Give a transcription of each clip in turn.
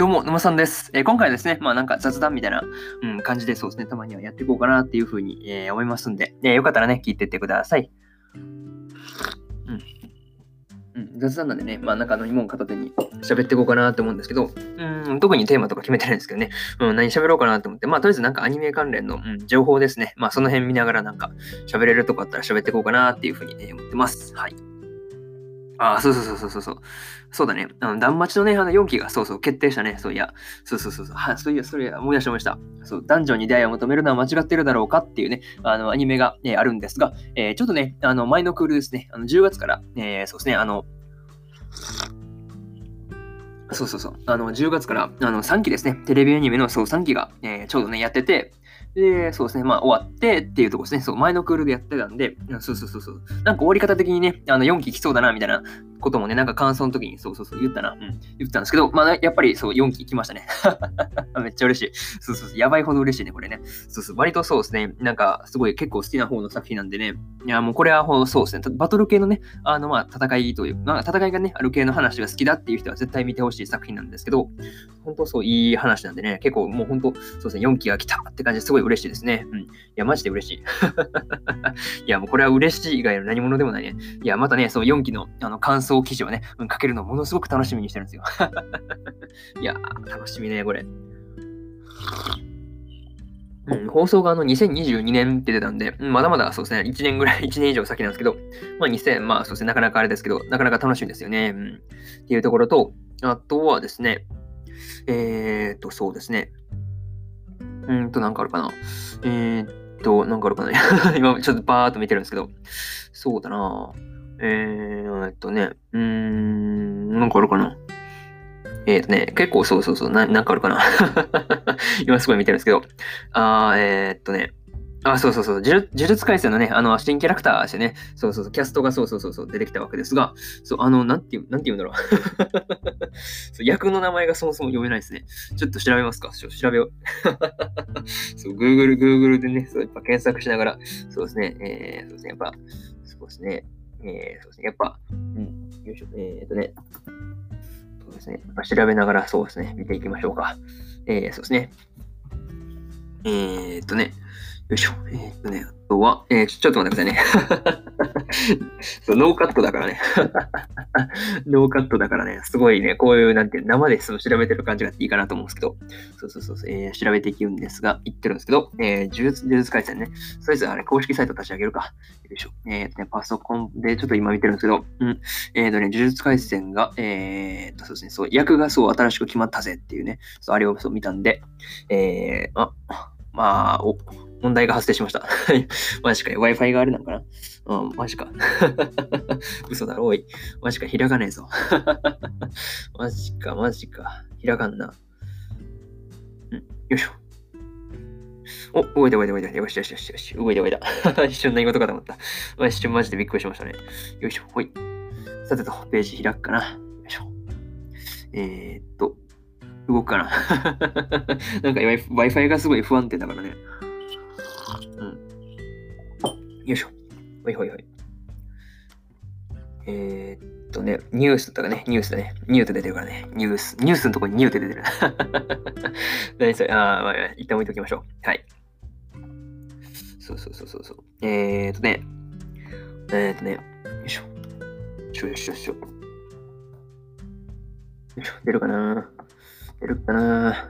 どうも、沼さんです。えー、今回はですね、まあなんか雑談みたいな、うん、感じでそうですね、たまにはやっていこうかなっていうふうに、えー、思いますんで、えー、よかったらね、聞いてってください。うん。うん、雑談なんでね、まあなんか飲み物片手に喋っていこうかなって思うんですけど、うん、特にテーマとか決めてないんですけどね、うん、何喋ろうかなと思って、まあとりあえずなんかアニメ関連の、うん、情報ですね、まあその辺見ながらなんか喋れるとこあったら喋っていこうかなっていうふうに、ね、思ってます。はい。あ、そうそうそうそうそう。そうだね。あの、断末のね、あの4期が、そうそう、決定したね。そういや、そうそうそうそう。はそういや、それ思い出しました。そう、男女に出会いを求めるのは間違ってるだろうかっていうね、あの、アニメが、ね、あるんですが、えー、ちょっとね、あの、前のクールですね、あの、10月から、えー、そうですね、あの、そうそうそう。あの、10月から、あの、3期ですね。テレビアニメの、そう、3期が、えー、ちょうどね、やってて、で、そうですね、まあ終わってっていうとこですね、そう、前のクールでやってたんで、そうそうそうそう、なんか終わり方的にね、あの4期来そうだな、みたいなこともね、なんか感想の時に、そうそうそう言ったな、うん、言ったんですけど、まあやっぱりそう、4期来ましたね。めっちゃ嬉しい。そうそうそう、やばいほど嬉しいね、これね。そうそう、割とそうですね、なんかすごい結構好きな方の作品なんでね、いや、もうこれはほそうですね、バトル系のね、あのまあ戦いという、まあ戦いがね、ある系の話が好きだっていう人は絶対見てほしい作品なんですけど、本当そう、いい話なんでね、結構もう本当、そうですね、4期が来たって感じですごい嬉しいですね。うん。いや、マジで嬉しい。いや、もうこれは嬉しい以外の何者でもないね。いや、またね、そう4期のあの感想記事をね、うん、書けるのをものすごく楽しみにしてるんですよ。いや、楽しみね、これ。うん、放送があの2022年って出たんで、まだまだそうですね、1年ぐらい、1年以上先なんですけど、まあ2000、まあそうですね、なかなかあれですけど、なかなか楽しみですよね。うん、っていうところと、あとはですね、えー、っと、そうですね。うんと、なんかあるかな。えー、っと、なんかあるかな。今、ちょっとバーっと見てるんですけど、そうだな。えー、えっとね、うーん、なんかあるかな？えっ、ー、とね、結構そうそうそう、ななんかあるかな？今すごい見てるんですけど、あー、えー、っとね、あ、そうそうそう。呪術廻戦のね、あの、新キャラクターしてね、そうそうそう、キャストがそうそうそうそう出てきたわけですが、そう、あの、なんていう、なんて言うんだろう そう。役の名前がそもそも読めないですね。ちょっと調べますか？ちょ調べよう。そう、Google、Google でね、そう、やっぱ検索しながら、そうですね、えー、そうですね、やっぱ、そうですね、えー、そうですね、やっぱ、うん、よいしょ、えー、っとね、そうですね、やっぱ調べながら、そうですね、見ていきましょうか。えー、そうですね。えー、っとね、よいしょ。えー、っとね、あとは、えー、ちょっと待ってくださいね。そうノーカットだからね。ノーカットだからね、すごいね、こういう、なんて、生でその調べてる感じがいいかなと思うんですけど、そうそうそうそう、えー、調べていくんですが、言ってるんですけど、えー、呪術、呪術回戦ね、それぞれあれ、公式サイト立ち上げるか。よいしょ。えー、っとね、パソコンでちょっと今見てるんですけど、うん。えー、っとね、呪術回戦が、えー、っと、そうですね、そう、役がそう、新しく決まったぜっていうね、そう、あれをそう見たんで、えー、あ、まあ、お、問題が発生しました。は いマジかよ。Wi-Fi があれなのかな？うん、マジか。嘘だろ、おい。マジか、開かねえぞ。マジか、マジか。開かんな。うん、よいしょ。お、動いた動いた動いた。よしよしよしよし。動いた動いた。一瞬何事かと思った。一瞬マジでびっくりしましたね。よいしょ。ほい。さてと、ページ開くかな。よいしょ。えー、っと、動くかな。なんか Wi-Fi がすごい不安定だからね。よいしょ。ほいほいほい。えー、っとね、ニュースとかね、ニュースだね。ニューって出てるからね。ニュース。ニュースのとこにニューって出てる。何それ？あー、まあ、一旦置いときましょう。はい。そうそうそうそうそう。えー、っとね、えー、っとね、よいしょよいしょよいしょ。よいしょ、出るかな？出るかな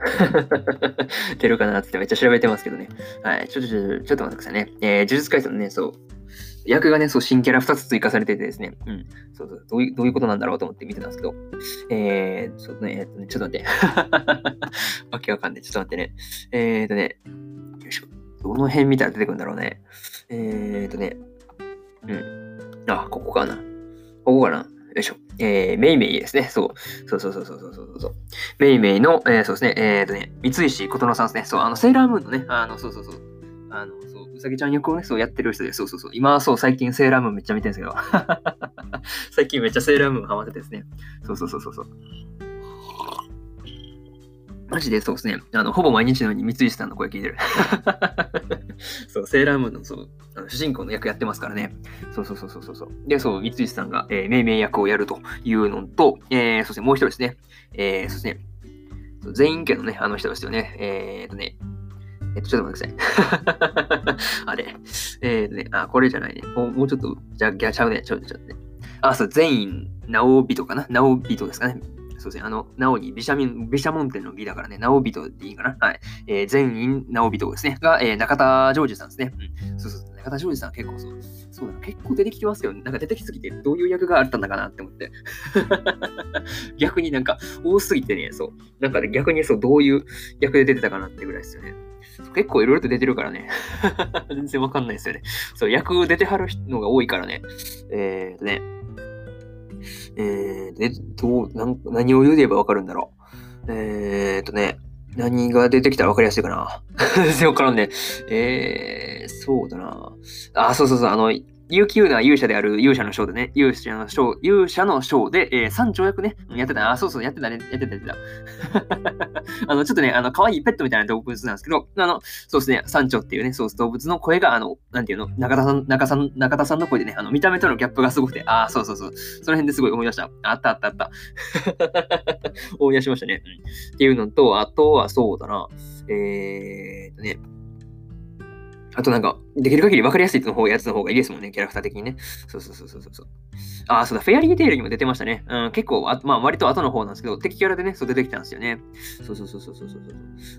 出るかなってめっちゃ調べてますけどね。はい。ちょっと、ちょっと、待ってくださいね。えー、呪術廻戦のね、そう、役がね、そう、新キャラ2つ追加されててですね、うん。そうそう、どういう、どういうことなんだろうと思って見てたんですけど、えー、ちょっとね、えー、っとね、ちょっと待って。わけわかんない。ちょっと待ってね。えーとね、よいしょ。どの辺見たら出てくるんだろうね。えーとね、うん。あ、ここかな。ここかな。よいしょ。えー、メイメイですね。そう。そうそうそうそうそうそうそう。メイメイの、えー、そうですね。えーとね、三石琴乃さんですね。そう、あの、セーラームーンのね、あの、そうそうそう。あの、そう、うさぎちゃん役をね、そうやってる人で、そうそうそう。今はそう、最近セーラームーンめっちゃ見てるんですけど。最近めっちゃセーラームーンハマっててですね。そうそうそうそうそう。マジでそうですね。あの、ほぼ毎日のように三石さんの声聞いてる。そう、セーラームーンの、そう、あの主人公の役やってますからね。そうそうそうそうそう。で、そう、三石さんが、えー、命名役をやるというのと、えー、そしてもう一人ですね。えー、そしてね、全員家のね、あの人ですよね。えーとね、えっと、ちょっと待ってください。あれ。えーとね、あ、これじゃないね。もうもうちょっと、じゃ、ギャちゃうね。ちょっと、ちょっとね。あ、そう、全員、ナオビトかな？ナオビトですかね。そうですね。あの、ナオに、ビシャミン、ビシャモンテンのビだからね、ナオビトでいいかな。はい。えー、全員、ナオビトですね。が、えー、中田ジョージさんですね。うん。そうそう。中田ジョージさん結構そう。そうだ。結構出てきてますよ。なんか出てきすぎて、どういう役があったんだかなって思って。逆になんか、多すぎてね、そう。なんかね、逆にそう、どういう役で出てたかなってぐらいですよね。結構いろいろと出てるからね。全然わかんないですよね。そう、役出てはるのが多いからね。えーとね。えー、で、どう、なん何を言えばわかるんだろう。えーとね。何が出てきたらわかりやすいかな。全然わからんね。えー、そうだな。あ、そうそうそう。あの、悠久な勇者である勇者の章でね、勇者の章、勇者の章で、えー、三丁役ね、やってた。あ、そうそう、やってたね、やってた、やってた。あの、ちょっとね、あの、可愛いペットみたいな動物なんですけど、あの、そうですね、三丁っていうね、そう動物の声が、あの、なんていうの、中田さん、中さん、中田さんの声でね、あの、見た目とのギャップがすごくて、あ、そうそうそう、その辺ですごい思い出した。あったあったあった。思い出しましたね。うん。っていうのと、あとはそうだな、えーとね、あとなんか、できる限り分かりやすいの方やつの方がいいですもんね、キャラクター的にね。そうそうそうそうそう。ああ、そうだ、フェアリーテイルにも出てましたね。うん、結構あ、まあ割と後の方なんですけど、敵キャラでね、そう出てきたんですよね。そうそうそうそうそうそう。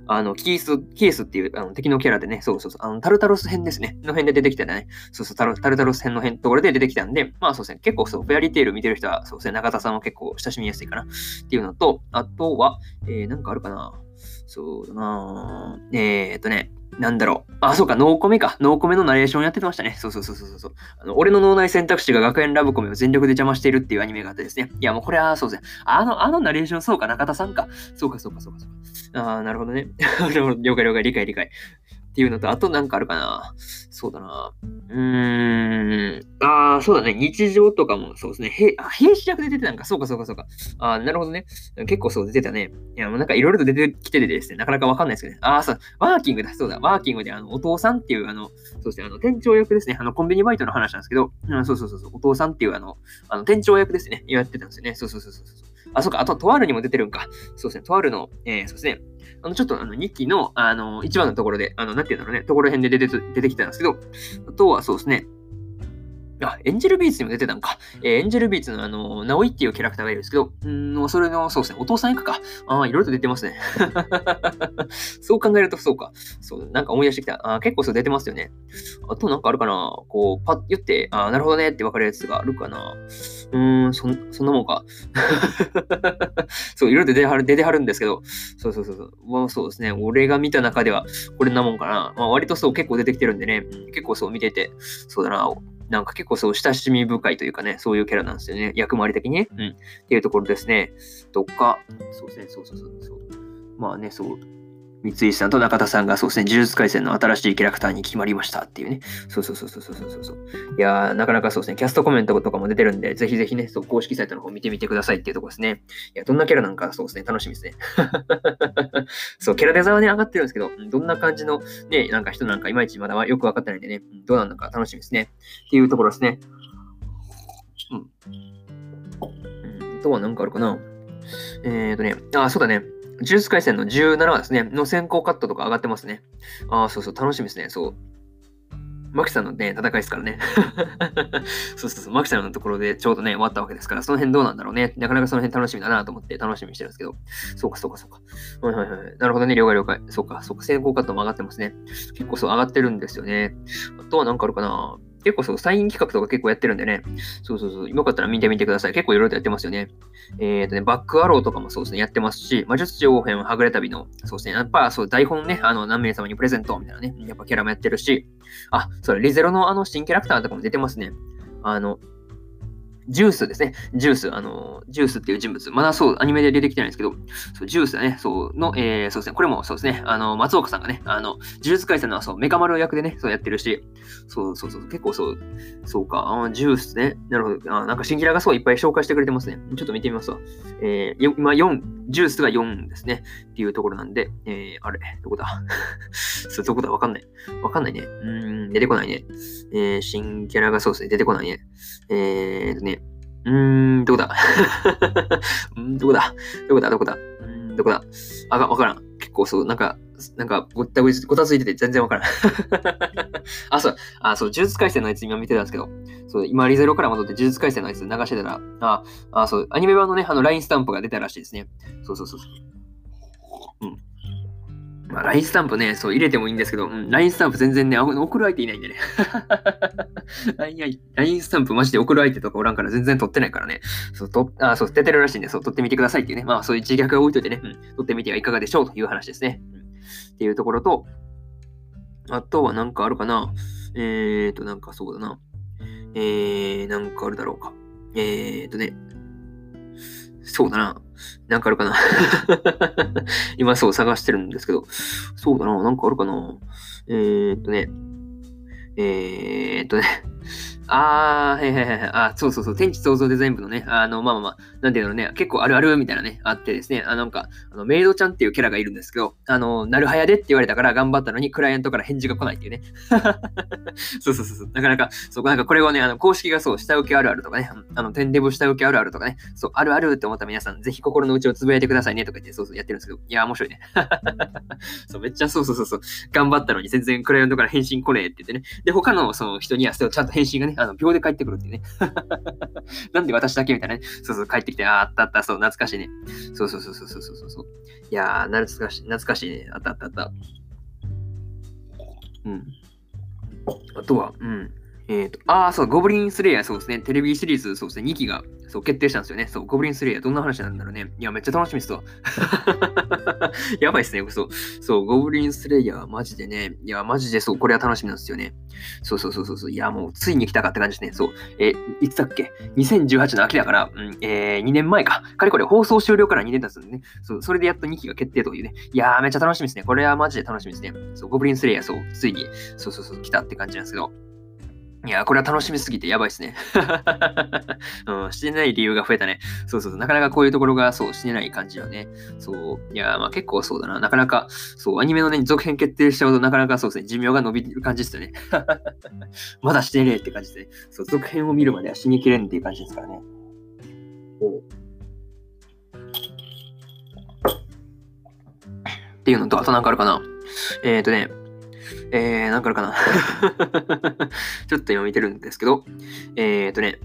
あの、キース、キースっていうあの敵のキャラでね、そうそうそう、あの、タルタロス編ですね。の辺で出てきたね。そうそう、タルタルタロス編の辺ところで出てきたんで、まあそうですね、結構そう、フェアリーテイル見てる人は、そうですね、中田さんは結構親しみやすいかな。っていうのと、あとは、えー、なんかあるかな。そうだなえー、っとね、なんだろう。あ、そうか、ノーコメか。ノーコメのナレーションやってましたね。そうそうそうそうそう。あの俺の脳内選択肢が学園ラブコメを全力で邪魔しているっていうアニメがあってですね。いや、もうこれはそうですね。あの、あのナレーション、そうか、中田さんか。そうか、そうか、そうか、そうか。ああ、なるほどね。了解了解、理解理解。っていうのと、あとなんかあるかな。そうだな。うーん。ああ、そうだね。日常とかもそうですね。へあ兵士役で出てたんか。そうか、そうか、そうか。ああ、なるほどね。結構そう出てたね。いや、もうなんかいろいろと出てきててですね、なかなかわかんないですけどね。ああ、そう、ワーキングだ。そうだ。ワーキングで、あの、お父さんっていう、あの、そうですね、あの、店長役ですね。あの、コンビニバイトの話なんですけど、うん、そうそうそうそう、お父さんっていう、あの、あの店長役ですね。やってたんですよね。そうそうそうそう。あ、そうか。あと、とあるにも出てるんか。そうですね。とあるの、えー、そうですね。あの、ちょっとあの、2期の、あの、一番のところで、あの、なんていうんだろうね、ところ辺で出て出てきたんですけど、あとはそうですね、あ、エンジェルビーツにも出てたのか。えー、エンジェルビーツのあの、ナオイっていうキャラクターがいるんですけど、うん、それの、そうですね、お父さん役か。ああ、いろいろと出てますね。そう考えるとそうか。そう、なんか思い出してきた。あ結構そう出てますよね。あとなんかあるかなこう、パッ言って、あなるほどねって分かるやつがあるかな。うーん、そそんなもんか。そう、いろいろ出てはる、出てはるんですけど、そうそうそうそう。まあ、そうですね。俺が見た中では、これなもんかな。まあ、割とそう、結構出てきてるんでね、うん、結構そう見てて、そうだな。なんか結構そう親しみ深いというかね、そういうキャラなんですよね。役回り的にね。うん。っていうところですね。とか、そうですね、そうそうそうそう。まあね、そう。三井さんと中田さんがそうですね、呪術廻戦の新しいキャラクターに決まりましたっていうね。そうそうそうそうそうそうそう。いやー、なかなかそうですね、キャストコメントとかも出てるんで、ぜひぜひね、そう公式サイトの方見てみてくださいっていうところですね。いや、どんなキャラなんかそうですね、楽しみですね。そう、キャラデザはね、上がってるんですけど、どんな感じのね、なんか人なんかいまいちまだはよくわかってないんでね、どうなのか楽しみですね。っていうところですね。うん。うん、とは何かあるかな。えーとね、あ、そうだね。呪術廻戦の17話ですね、の先行カットとか上がってますね。ああ、そうそう、楽しみですね。そう。マキさんのね、戦いですからね。そうそうそう、マキさんのところでちょうどね、終わったわけですから、その辺どうなんだろうね。なかなかその辺楽しみだなと思って楽しみにしてるんですけど。そうか、そうか、そうか。はいはいはい。なるほどね、了解了解。そうか、そうか、先行カットも上がってますね。結構そう上がってるんですよね。あとは何かあるかな結構そう、サイン企画とか結構やってるんでね。そうそうそう。よかったら見てみてください。結構いろいろとやってますよね。えっ、ー、とね、バックアローとかもそうですね、やってますし、魔術師王編はぐれ旅の、そうですね、やっぱそう、台本ね、あの、何名様にプレゼントみたいなね、やっぱキャラもやってるし、あ、それ、リゼロのあの新キャラクターとかも出てますね。あの、ジュースですね。ジュース、あの、ジュースっていう人物。まだそう、アニメで出てきてないんですけど、そうジュースだね、そう、の、えー、そうですね、これもそうですね、あの、松岡さんがね、あの、呪術廻戦のそう、メカ丸役でね、そうやってるし、そうそうそう、結構そう、そうか、あジュースね、なるほど、あなんか新キラがそういっぱい紹介してくれてますね。ちょっと見てみますわ。えー、今4、ジュースが4ですね、っていうところなんで、えー、あれ、どこだ？そう、どこだ？わかんない。わかんないね。うん、出てこないね。えー、新キャラがそうですね、出てこないね。えーとね、うーん、どこだ？うん、どこだ？どこだ？どこだ？うーどこだ？あ、わからん。結構そう、なんか、なんかごったごごたついてて全然わからん。あ、そう、あ、そう、呪術廻戦のやつ今見てたんですけど、そう、今リゼロから戻って呪術廻戦のやつ流してたら、あ、あ、そう、アニメ版のね、あの、LINE スタンプが出たらしいですね。そうそうそうそう。まあ、LINE スタンプね、そう入れてもいいんですけど、うん、LINE スタンプ全然ね、送る相手いないんでね。LINE スタンプマジで送る相手とかおらんから全然取ってないからね。そう、とあそう、出てるらしいんで、そう、取ってみてくださいっていうね。まあ、そういう自虐が置いといてね、うん、取ってみてはいかがでしょうという話ですね。うん、っていうところと、あとはなんかあるかなえーと、なんかそうだな。えー、なんかあるだろうか。えーとね。そうだな。なんかあるかな。今そう探してるんですけど、そうだな、なんかあるかな。えー、っとね、えー、っとね、あー、はいはいはい。あ、そうそうそう。天地創造デザイン部のね、あの、まあまあまあ、なんていうのね、結構あるあるみたいなね、あってですね、あなんか、あのメイドちゃんっていうキャラがいるんですけど、あの、なるはやでって言われたから頑張ったのに、クライアントから返事が来ないっていうね。そうそうそうそう。なかなか、そう、なんかこれをね、あの、公式がそう、下請けあるあるとかね、あの、天デブ下請けあるあるとかね、そう、あるあるって思った皆さん、ぜひ心の内をつぶやいてくださいねとか言って、そうそうやってるんですけど、いや、面白いね。そう、めっちゃそうそうそうそう、頑張ったのに全然クライアントから返信来ねえって言ってね。で、他のその人には、ちゃんと返信がね、あの、秒で帰ってくるっていうね。なんで私だけみたいなね。そうそう、帰ってきて、ああったあった、そう、懐かしいね。そうそうそうそうそうそうそう。いやー、懐かしい、懐かしいね。あったあったあった。うん。あとは、うん。えっ、ー、と、ああ、そう、ゴブリンスレイヤー、そうですね。テレビシリーズ、そうですね。2期が、そう、決定したんですよね。そう、ゴブリンスレイヤー、どんな話なんだろうね。いや、めっちゃ楽しみっすわ。やばいっすね、そう。そう、ゴブリンスレイヤー、マジでね。いや、マジでそう、これは楽しみなんですよね。そうそうそうそう。いや、もう、ついに来たかって感じですね。そう。えいつだっけ ?2018 の秋だから、うん、えー、2年前か。かれこれ、放送終了から2年経つんでね。そう、それでやっと2期が決定というね。いやー、めっちゃ楽しみですね。これはマジで楽しみですね。そう、ゴブリンスレイヤー、そう、ついに、そうそうそう、来たって感じなんですけど。いや、これは楽しみすぎてやばいっすね。うん、してない理由が増えたね。そうそうそう。なかなかこういうところが、そう、してない感じよね。そう。いや、まあ結構そうだな。なかなか、そう、アニメのね、続編決定しちゃうとなかなかそうですね、寿命が伸びる感じですよね。まだしてねえって感じで、ねそう、続編を見るまでは死にきれんっていう感じですからね。っていうのと、あとなんかあるかな。えっ、ー、とね、えー、なんかあるかな。ちょっと今見てるんですけど、えーとね、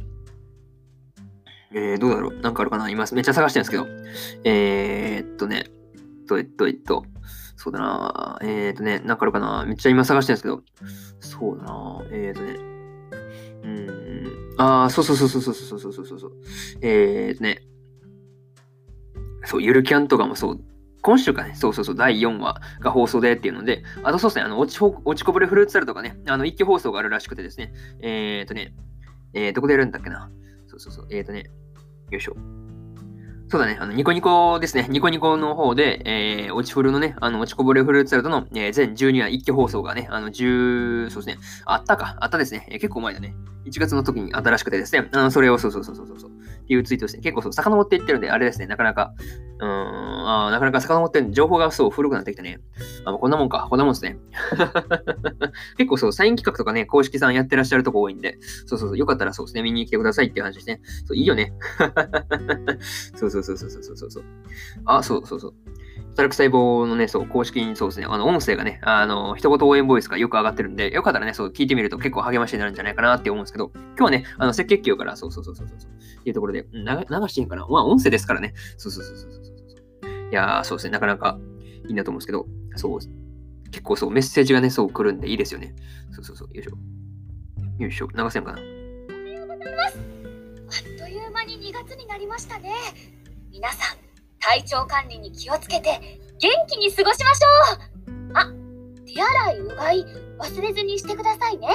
えー、どうだろう。なんかあるかな。今めっちゃ探してるんですけど、えー、っとね、と、えっと、えっと、そうだな。えー、っとね、なんかあるかな。めっちゃ今探してるんですけど、そうだな。えー、っとね、うん、あー、そうそうそうそうそうそうそうそう。そう、えー、っとね、そう、ゆるキャンとかもそう。今週かね、そうそうそう、第4話が放送でっていうので、あとそうですね、あの、落ち落ちこぼれフルーツサルとかね、あの、一気放送があるらしくてですね、えーとね、えー、どこでやるんだっけな。そうそうそう、えーとね、よいしょ。そうだね、あの、ニコニコですね。ニコニコの方で、えー、落ちフルのね、あの、落ちこぼれフルーツサルトの、えー、全12話一挙放送がね、あの、10、そうですね、あったか、あったですね。えー、結構前だね。1月の時に新しくてですね、あの、それを、そうそうそうそうそう、っていうツイートして、結構そう、遡っていってるんで、あれですね、なかなか、うーん、あなかなか遡って情報がそう、古くなってきてね。あ、こんなもんか、こんなもんですね。結構そう、サイン企画とかね、公式さんやってらっしゃるとこ多いんで、そうそうそう、よかったらそうですね、見に来てくださいっていう話ですね。そう、いいよね。そうそうそうそうそうそうそう。あ、そうそうそう。働く細胞のね、そう、公式にそうですね、あの、音声がね、あの、一言応援ボイスがよく上がってるんで、よかったらね、そう、聞いてみると結構励ましになるんじゃないかなって思うんですけど、今日はね、あの、赤血球から、そうそうそうそうそう、っていうところで、流していいんかな？まあ、音声ですからね。そうそうそうそうそうそう。いやー、そうですね、なかなかいいなと思うんですけど、そう、結構そう、メッセージがね、そう来るんでいいですよね。そうそうそう、よいしょ。よいしょ、流せんかな？おはようございます。あっという間に2月になりましたね。皆さん、体調管理に気をつけて元気に過ごしましょうあ、手洗い、うがい忘れずにしてくださいね。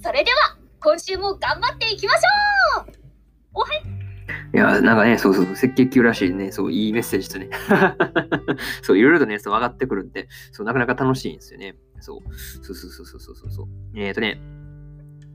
それでは今週も頑張っていきましょうおはいいや、なんかね、そうそう、赤血球らしいね、そう、いいメッセージとね。そう、いろいろとね、そう、上がってくるんで、そう、なかなか楽しいんですよね。そう、そうそうそうそうそうそう。えっ、ー、とね、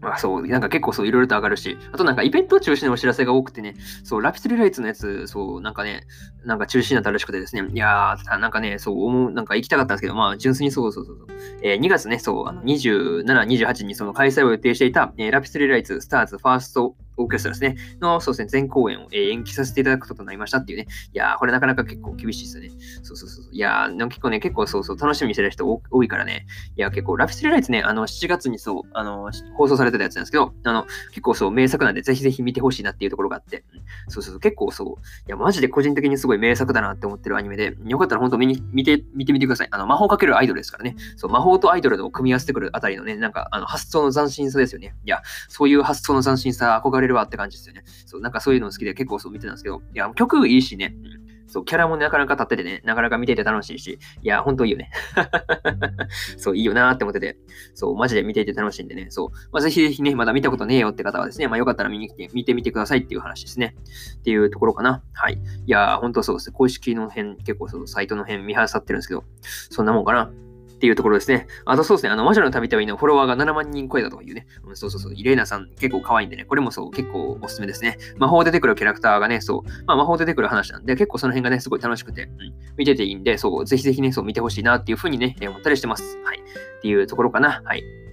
まあそう、なんか結構そういろいろと上がるし、あとなんかイベント中止のお知らせが多くてね、そう、ラピスリライツのやつ、そう、なんかね、なんか中止になったらしくてですね、いやー、なんかね、そう思う、なんか行きたかったんですけど、まあ純粋にそうそうそうそう、えー、2月ね、そう、あの27、28にその開催を予定していた、えー、ラピスリライツスターズファーストオーケストラですね、の、そうですね、全公演を、えー、延期させていただくこととなりましたっていうね。いやー、これなかなか結構厳しいですよね。そうそうそう。いやー、結構ね、結構そうそう、楽しみにしてる人多いからね。いや、結構、ラピスリライツね、あの、7月にそう、あの、放送されてたやつなんですけど、あの、結構そう、名作なんで、ぜひぜひ見てほしいなっていうところがあって、そうそうそう、結構そう、いや、マジで個人的にすごい名作だなって思ってるアニメで、よかったら本当見に見て、見てみてください。あの、魔法かけるアイドルですからね。そう、魔法とアイドルを組み合わせてくるあたりのね、なんか、あの、発想の斬新さですよね。いや、そういう発想の斬新さ憧れるわって感じですよね。そう、なんかそういうの好きで結構そう見てたんですけど、いや、曲いいしね、うんそう、キャラもなかなか立っててね、なかなか見てて楽しいし、いや、ほんといいよね。そう、いいよなーって思ってて、そう、マジで見ていて楽しいんでね、そう、まあ、ぜひぜひね、まだ見たことねえよって方はですね、まあ、よかったら見に来て、見てみてくださいっていう話ですね。っていうところかな。はい。いやー、ほんとそうですね、公式の辺、結構そう、サイトの辺見はさってるんですけど、そんなもんかな。っていうところですね。あとそうですね、あの、魔女の旅旅のフォロワーが7万人超えたというね。うん、そうそうそう、イレーナさん結構可愛いんでね、これもそう、結構おすすめですね。魔法出てくるキャラクターがね、そう、まあ魔法出てくる話なんで、結構その辺がね、すごい楽しくて、うん、見てていいんで、そう、ぜひぜひね、そう見てほしいなっていうふうにね、思ったりしてます。はい。っていうところかな。はい。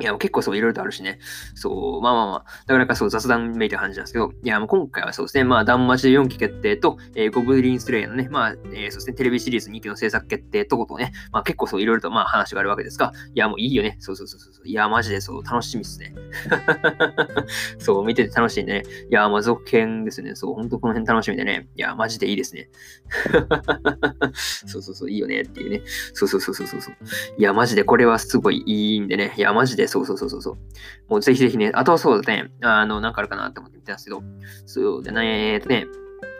いや、結構そういろいろとあるしね。そう、まあまあまあ、なかなかそう雑談めいた感じなんですけど、いや、もう今回はそうですね、まあ、断末で4期決定と、えー、ゴブリンスレイのね、まあ、えー、そうですね、テレビシリーズ2期の制作決定とことね、まあ結構そういろいろとまあ話があるわけですが、いや、もういいよね。そうそうそうそう。いや、マジでそう、楽しみっすね。そう、見てて楽しいね。いや、まあ続編ですね。そう、ほんとこの辺楽しみでね。いや、マジでいいですね。そうそうそう、いいよねっていうね。そうそうそうそうそう。いや、マジでこれはすごいいいんでね。いや、マジでで、そうそうそうそう。もうぜひぜひね、あとはそうだね、あの、なんかあるかなと思って見てたんですけど、そうでね、え、っとね、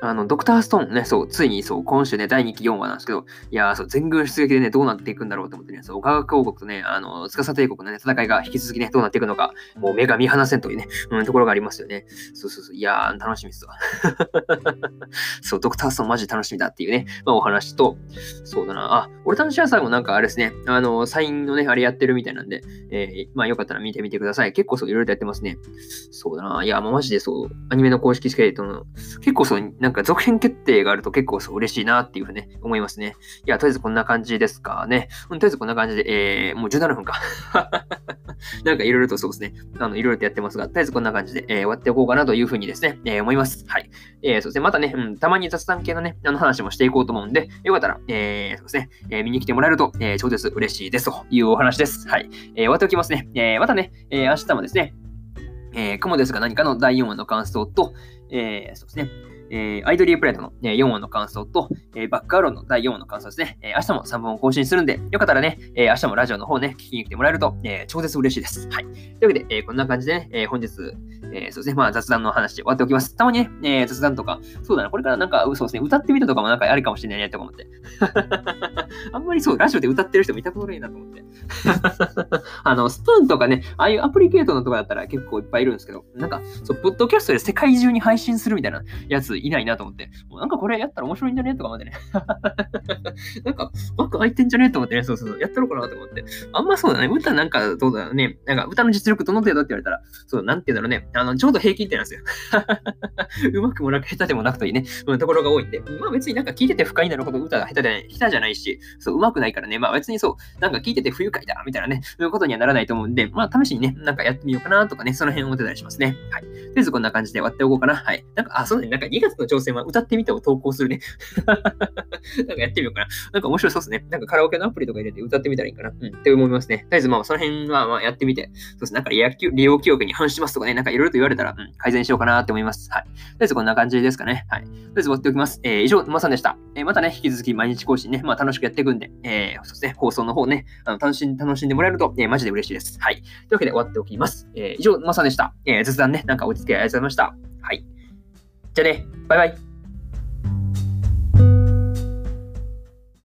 あの、ドクターストーンね、そう、ついにそう、今週ね、第2期4話なんですけど、いやー、そう、全軍出撃でね、どうなっていくんだろうと思ってね、そう、科学王国とね、あの、司帝国のね、戦いが引き続きね、どうなっていくのか、もう目が見離せんというね、うん、ところがありますよね。そうそうそう、いやー、楽しみっすわ。そう、ドクターストーンマジ楽しみだっていうね、まあ、お話と、そうだな、あ、俺たちは最後なんかあれですね、あの、サインのね、あれやってるみたいなんで、えー、まあ、よかったら見てみてください。結構そう、いろいろとやってますね。そうだな、いや、もうマジでそう、アニメの公式スケートの、結構そう、なんか続編決定があると結構そう嬉しいなっていうふうに、ね、思いますね。いや、とりあえずこんな感じですかね。うん、とりあえずこんな感じで、えー、もう17分か。なんかいろいろとそうですね。あの、いろいろとやってますが、とりあえずこんな感じで、えー、終わっておこうかなというふうにですね、えー、思います。はい。えー、そうですね。またね、うん、たまに雑談系のね、あの話もしていこうと思うんで、よかったら、えー、そうですね、えー、見に来てもらえると、えー、超絶嬉しいですというお話です。はい。えー、終わっておきますね。えー、またね、えー、明日もですね、えー、雲ですが何かの第4話の感想と、えー、そうですね、えー、アイドリープレートの、ね、4話の感想と、えー、バックアローの第4話の感想ですね。えー、明日も3本更新するんで、よかったらね、えー、明日もラジオの方ね、聞きに来てもらえると、えー、超絶嬉しいです。はい。というわけで、えー、こんな感じでね、え、本日、えー、そうですね、まあ雑談の話終わっておきます。たまにね、えー、雑談とか、そうだな、これからなんか、そうですね、歌ってみたとかもなんかありかもしれないねとか思って。あんまりそう、ラジオで歌ってる人見たことないなと思って。あの、スプーンとかね、ああいうアプリケートのとかだったら結構いっぱいいるんですけど、なんか、そう、ポッドキャストで世界中に配信するみたいなやついないなと思って。もうなんかこれやったら面白いんじゃねとか思ってね。なんか、枠空いてんじゃねと思ってね、そうそうそう、やったろうかなと思って。あんまそうだね、歌なんかどうだろうね、なんか歌の実力どの程度って言われたら、そう、なんて言うんだろうね、あの、ちょうど平均点なんですよ。うまくもなく下手でもなくといいね、うん、ところが多いんで、まあ別になんか聞いてて不快になるほど歌が下手で、下手じゃないし、そう、うまくないからね、まあ別にそう、なんか聞いてて不愉快だ、みたいなね、そういうことにはならないと思うんで、まあ試しにね、なんかやってみようかなとかね、その辺思ってたりしますね。はい。とりあえずこんな感じで終わっておこうかな。はい。なんか、あ、そうだね、なんか2月の挑戦は歌ってみてを投稿するね。なんかやってみようかな。なんか面白そうですね。なんかカラオケのアプリとか入れて歌ってみたらいいかな。うん、って思いますね。とりあえずまあその辺はまあやってみて、そうですね。なんか利用記憶に反しますとかね、なんかいろいろと言われたら、うん、改善しようかなって思います。はい。とりあえずこんな感じですかね。はい。とりあえず終わっておきます。えー、以上、まさんでした。えー、またね、引き続き毎日更新ね、まあ楽しくやっていくんで、えー、そうですね、放送の方ね、あの楽しん楽しんでもらえると、えー、マジで嬉しいです。はい。というわけで終わっておきます。えー、以上、まさんでした。えー、雑談ね、なんかお付き合いありがとうございました。はい。じゃあね、バイバイ。